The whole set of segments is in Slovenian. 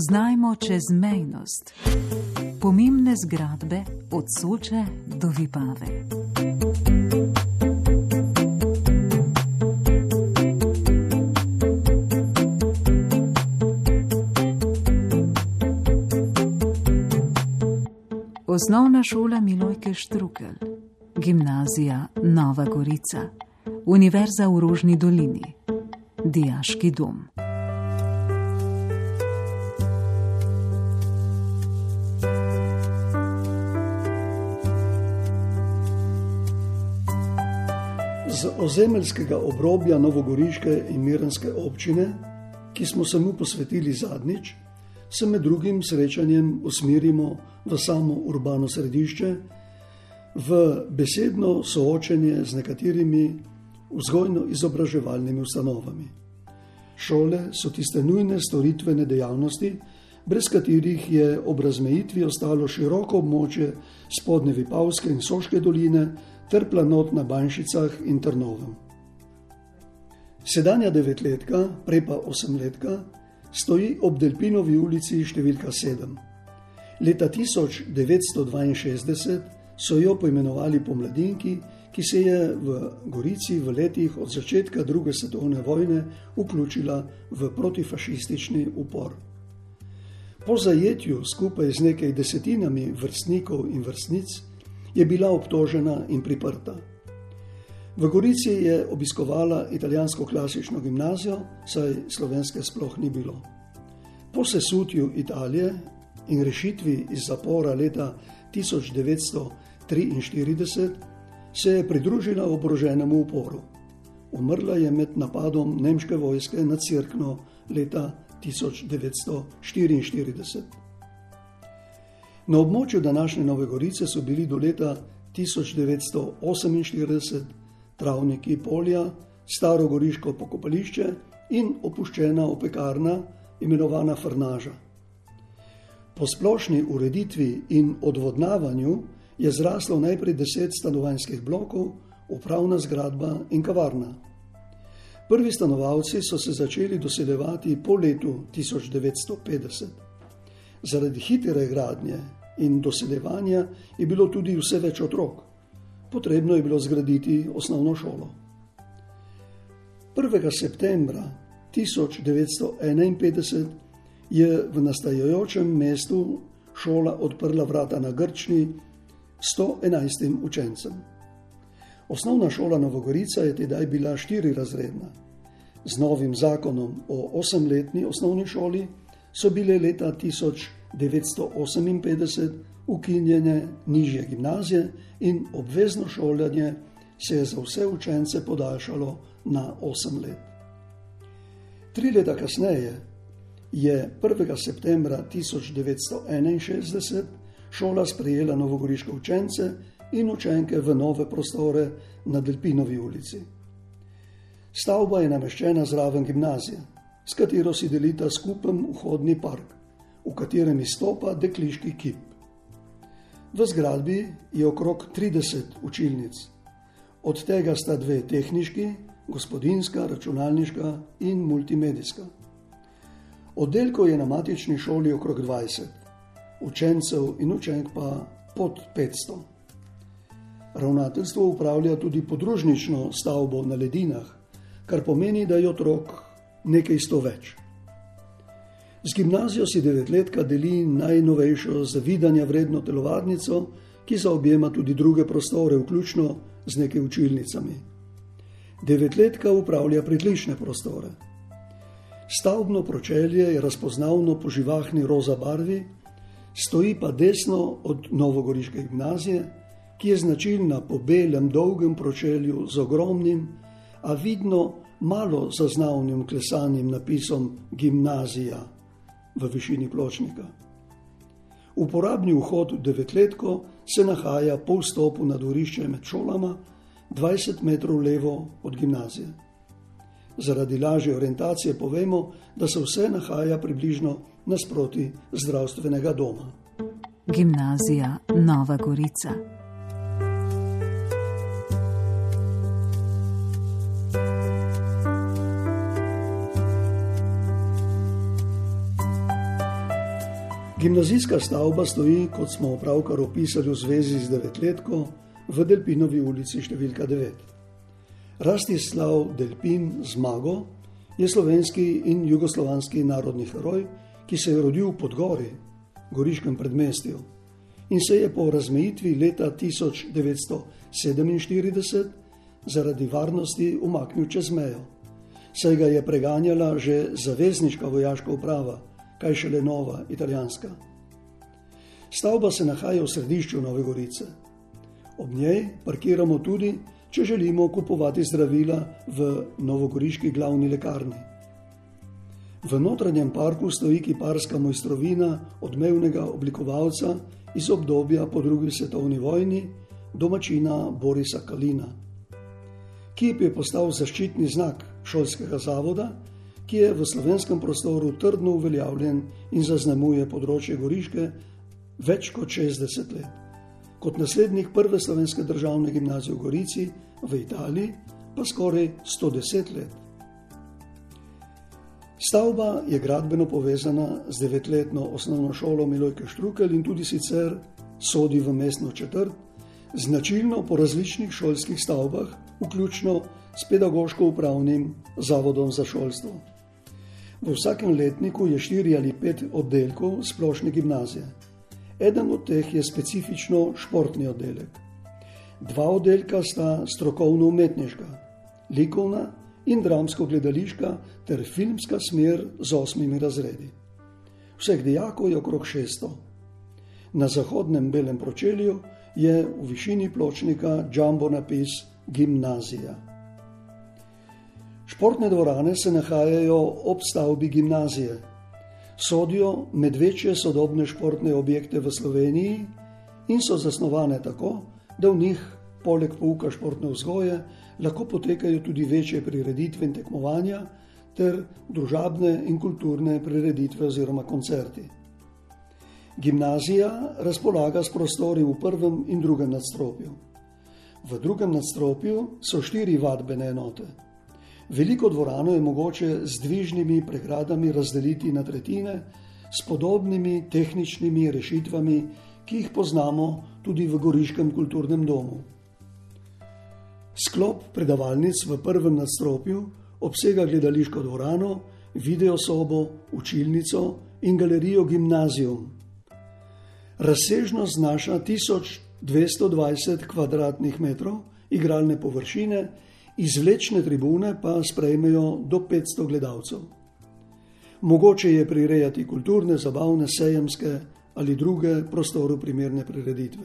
Spoznajmo čezmejnost. Pomembne zgradbe od Soče do Vipave. Osnovna šola Milojke Štrukel, gimnazija Nova Gorica, Univerza v Rožni dolini, Dijaški dom. Ozemeljskega obrobja Novogoriške in Mirenske občine, ki smo se mu posvetili zadnjič, se med drugim srečanjem usmerimo v samo urbano središče, v besedno soočenje z nekaterimi vzgojno-izobraževalnimi ustanovami. Šole so tiste nujne storitvene dejavnosti, brez katerih je ob razmejitvi ostalo široko območje spodne Vipavske in Soške doline ter planot na Banšicah in Trnovem. Sedanja devetletka, prej pa osemletka, stoji ob Delpinovi ulici številka 7. Leta 1962 so jo poimenovali po mladinki, ki se je v Gorici v letih od začetka druge svetovne vojne vključila v protifašistični upor. Po zajetju skupaj z nekaj desetinami vrstnikov in vrstnic je bila obtožena in priprta. V Gorici je obiskovala italijansko klasično gimnazijo, saj slovenske sploh ni bilo. Po sesutju Italije in rešitvi iz zapora leta 1943 se je pridružila oboroženemu uporu. Umrla je med napadom nemške vojske na Cirkno leta 1944. Na območju današnje Nove Gorice so bili do leta 1948 travniki polja, staro goriško pokopališče in opuščena opekarna, imenovana Frnaža. Po splošni ureditvi in odvodnavanju je zraslo najprej deset stanovanjskih blokov, upravna zgradba in kavarna. Prvi stanovalci so se začeli doseljevati po letu 1950. Zaradi hitre gradnje in doseljevanja je bilo tudi vse več otrok. Potrebno je bilo zgraditi osnovno šolo. 1. septembra 1951 je v nastajajočem mestu šola odprla vrata na Grčni 111 učencem. Osnovna šola Novogorica je tedaj bila štiri razredna. Z novim zakonom o osemletni osnovni šoli so bile leta 1958 ukinjene nižje gimnazije in obvezno šolanje se je za vse učence podaljšalo na 8 let. Tri leta kasneje je 1. septembra 1961 šola sprejela novogoriške učence in učenke v nove prostore na Delpinovi ulici. Stavba je nameščena zraven gimnazije, s katero si delita skupen vhodni park, v katerem izstopa dekliški kip. V zgradbi je okrog 30 učilnic, od tega sta dve tehniški, gospodinska, računalniška in multimedijska. Oddelkov je na matični šoli okrog 20, učencev in učenk pa pod 500. Ravnateljstvo upravlja tudi podružnično stavbo na ledinah, kar pomeni, da je otrok nekaj sto več. Z gimnazijo si devetletka deli najnovejšo zavidanja vredno telovadnico, ki zaobjema tudi druge prostore, vključno z nekaj učilnicami. Devetletka upravlja pritlične prostore. Stavbno pročelje je razpoznavno po živahni roza barvi, stoji pa desno od Novogoriške gimnazije, ki je značilna po belem dolgem pročelju z ogromnim, a vidno malo zaznavnim klesanim napisom Gimnazija v višini pločnika. Uporabni vhod v devetletko se nahaja po vstopu na dvorišče med šolama 20 metrov levo od gimnazije. Zaradi lažje orientacije povemo, da se vse nahaja približno nasproti zdravstvenega doma. Gimnazija Nova Gorica. Gimnazijska stavba stoji, kot smo pravkar opisali v zvezi z devetletko, v Delpinovi ulici številka 9. Rastislav Delpin Zmago je slovenski in jugoslovanski narodni heroj, ki se je rodil v Podgori, goriškem predmestju, in se je po razmejitvi leta 1947 zaradi varnosti umaknil čez mejo. Saj ga je preganjala že zavezniška vojaška uprava kaj šele nova, italijanska. Stavba se nahaja v središču Nove Gorice. Ob njej parkiramo tudi, če želimo kupovati zdravila v novogoriški glavni lekarni. V notranjem parku stoji kiparska mojstrovina odmevnega oblikovalca iz obdobja po drugi svetovni vojni, domačina Borisa Kalina. Kip je postal zaščitni znak šolskega zavoda ki je v slovenskem prostoru trdno uveljavljen in zaznamuje področje Goriške več kot 60 let. Kot naslednik prve slovenske državne gimnazije v Gorici v Italiji pa skoraj 110 let. Stavba je gradbeno povezana z devetletno osnovno šolo Milojke Štrukel in tudi sicer sodi v mestno četrt, značilno po različnih šolskih stavbah, vključno s pedagoško-upravnim zavodom za šolstvo. V vsakem letniku je štiri ali pet oddelkov splošne gimnazije. Eden od teh je specifično športni oddelek. Dva oddelka sta strokovno-umetniška, likovna in dramsko-gledališka ter filmska smer z osmimi razredi. Vseh dijakov je okrog 600. Na zahodnem belem pročelju je v višini pločnika jumbo napis Gimnazija. Športne dvorane se nahajajo ob stavbi gimnazije. Sodijo med večje sodobne športne objekte v Sloveniji in so zasnovane tako, da v njih, poleg pouka športne vzgoje, lahko potekajo tudi večje prireditve in tekmovanja ter družabne in kulturne prireditve oziroma koncerti. Gimnazija razpolaga s prostori v prvem in drugem nadstropju. V drugem nadstropju so štiri vadbene enote. Veliko dvorano je mogoče z dvižnimi pregradami razdeliti na tretjine s podobnimi tehničnimi rešitvami, ki jih poznamo tudi v Goriškem kulturnem domu. Sklop predavalnic v prvem nadstropju obsega gledališko dvorano, video sobo, učilnico in galerijo Gimnazijum. Razsežnost znaša 1220 km2 igralne površine izvlečne tribune pa sprejmejo do 500 gledalcev. Mogoče je prirejati kulturne, zabavne, sejemske ali druge prostoru primerne prireditve.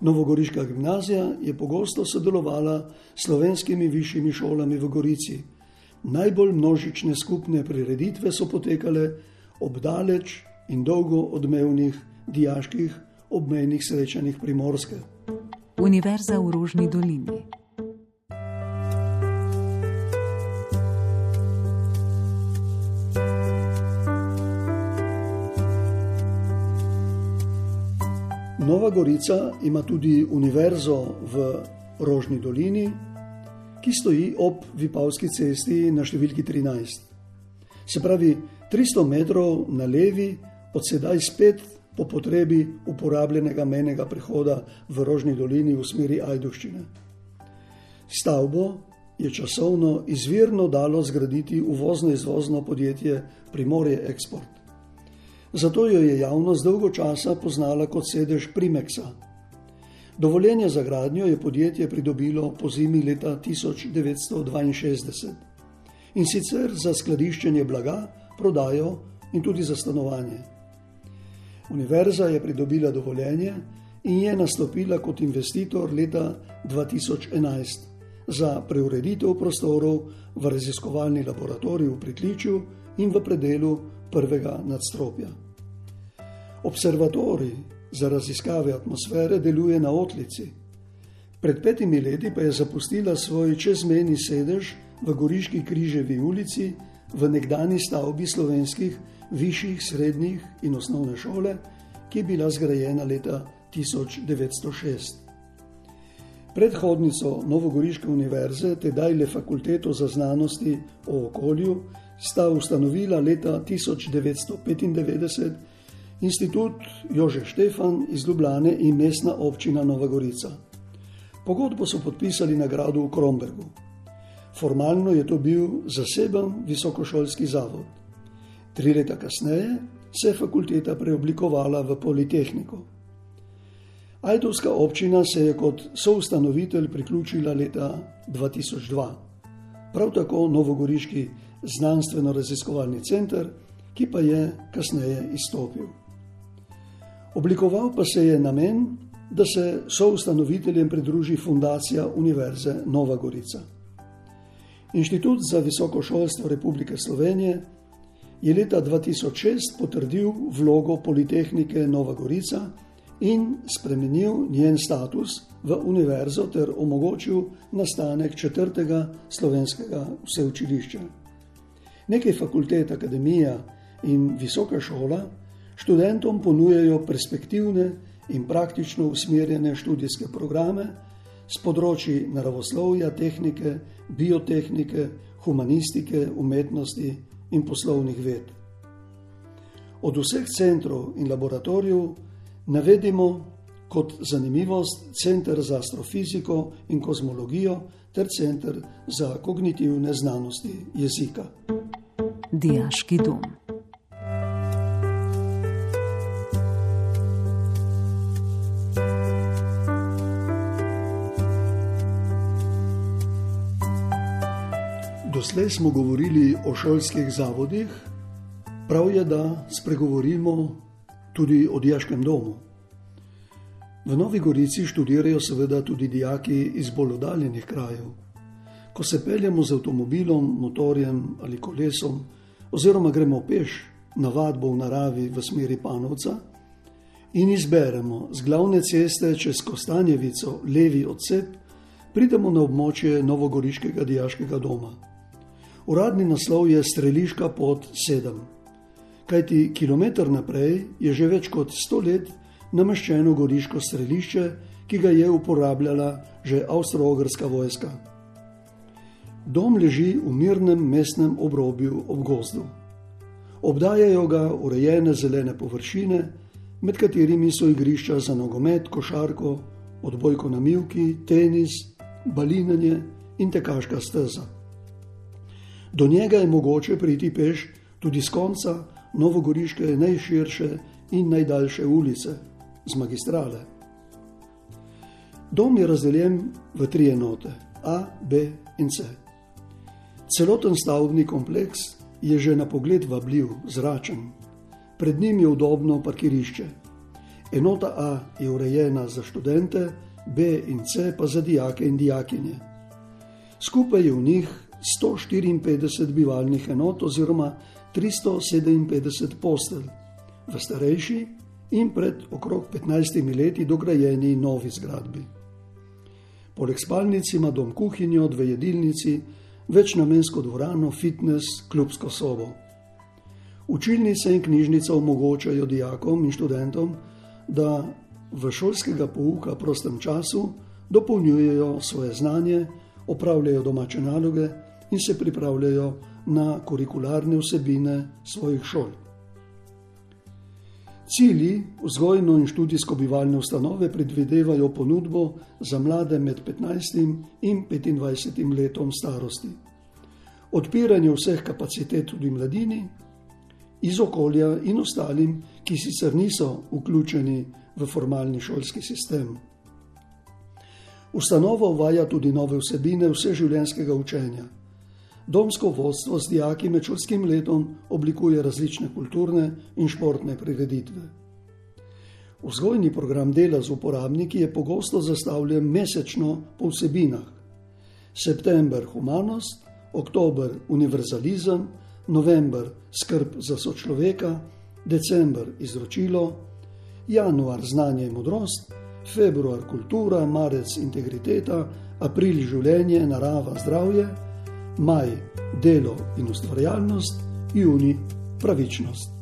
Novogoriška gimnazija je pogosto sodelovala s slovenskimi višjimi šolami v Gorici. Najbolj množične skupne prireditve so potekale ob daleč in dolgo odmevnih diaških obmejnih srečanjih primorske. Univerza v Rožni dolini. Gorica ima tudi univerzo v Rožni dolini, ki stoji ob Vipavski cesti na številki 13. Se pravi, 300 metrov na levi, od sedaj spet po potrebi uporabljenega menega prehoda v Rožni dolini v smeri Ajduščine. Stavbo je časovno izvirno dalo zgraditi uvozno-izvozno podjetje Primorje Export zato jo je javnost dolgo časa poznala kot sedež Primeksa. Dovoljenje za gradnjo je podjetje pridobilo po zimi leta 1962 in sicer za skladiščenje blaga, prodajo in tudi za stanovanje. Univerza je pridobila dovoljenje in je nastopila kot investitor leta 2011 za preureditev prostorov v raziskovalni laboratorij v Pritličju in v predelu prvega nadstropja. Observatorij za raziskave atmosfere deluje na Otlici. Pred petimi leti pa je zapustila svoj čezmejni sedež v Goriški križevi ulici v nekdani stavbi slovenskih višjih, srednjih in osnovne šole, ki je bila zgrajena leta 1906. Predhodnico Novogoriške univerze, tedaj le fakulteto za znanosti o okolju, sta ustanovila leta 1995 Institut Jože Štefan iz Ljubljane in mestna občina Nova Gorica. Pogodbo so podpisali na gradu v Krombergu. Formalno je to bil zaseben visokošolski zavod. Tri leta kasneje se je fakulteta preoblikovala v Politehniko. Ajdovska občina se je kot soustanovitelj priključila leta 2002, prav tako Novogoriški znanstveno-raziskovalni center, ki pa je kasneje izstopil. Oblikoval pa se je namen, da se soustanoviteljem pridruži Fundacija Univerze Nova Gorica. Inštitut za visoko šolstvo Republike Slovenije je leta 2006 potrdil vlogo Politehnike Nova Gorica in spremenil njen status v univerzo ter omogočil nastanek četrtega slovenskega vseučilišča. Nekaj fakultet, akademija in visoka šola študentom ponujajo perspektivne in praktično usmerjene študijske programe z področji naravoslovja, tehnike, biotehnike, humanistike, umetnosti in poslovnih ved. Od vseh centrov in laboratorijev navedimo kot zanimivost Center za astrofiziko in kozmologijo ter Center za kognitivne znanosti jezika. Dijaški dom. Doslej smo govorili o šolskih zavodih, prav je, da spregovorimo tudi o dijaškem domu. V Novi Gorici študirajo seveda tudi dijaki iz bolj oddaljenih krajev. Ko se peljemo z avtomobilom, motorjem ali kolesom, oziroma gremo peš na vadbo v naravi v smeri Panovca in izberemo z glavne ceste čez Kostanjevico levi odsep, pridemo na območje Novogoriškega dijaškega doma. Uradni naslov je Streliška pot 7. Kajti kilometr naprej je že več kot 100 let nameščeno goriško strelišče, ki ga je uporabljala že avstro-ogrska vojska. Dom leži v mirnem mestnem obrobju ob gozdu. Obdajajo ga urejene zelene površine, med katerimi so igrišča za nogomet, košarko, odbojko na milki, tenis, balinanje in tekaška steza. Do njega je mogoče priti peš tudi z konca Novogoriške najširše in najdaljše ulice, z magistrale. Dom je razdeljen v tri enote: A, B in C. Celoten stavbni kompleks je že na pogled vabljiv, zračen. Pred njim je udobno parkirišče. Enota A je urejena za študente, B in C pa za dijake in dijakinje. Skupaj je v njih 154 bivalnih enot oziroma 357 postelj v starejši in pred okrog 15 leti dograjeni novi zgradbi. Poleg spalnic ima dom kuhinjo, dve jedilnici, večnamensko dvorano, fitness, klubsko sobo. Učilnice in knjižnica omogočajo dijakom in študentom, da v šolskega pouka prostem času dopolnjujejo svoje znanje, opravljajo domače naloge in se pripravljajo na kurikularne vsebine svojih šol. Cilji vzgojno in študijsko bivalne ustanove predvidevajo ponudbo za mlade med 15 in 25 letom starosti, odpiranje vseh kapacitet tudi mladini, iz okolja in ostalim, ki sicer niso vključeni v formalni šolski sistem. Ustanova uvaja tudi nove vsebine vseživljenjskega učenja. Domsko vodstvo z dijaki med šolskim letom oblikuje različne kulturne in športne prireditve. Vzgojni program dela z uporabniki je pogosto zastavljen mesečno po vsebinah: september humanost, oktober univerzalizem, november skrb za sočloveka, december izročilo, januar znanje in modrost, februar kultura, marec integriteta, april življenje, narava, zdravje maj delo in ustvarjalnost, juni pravičnost.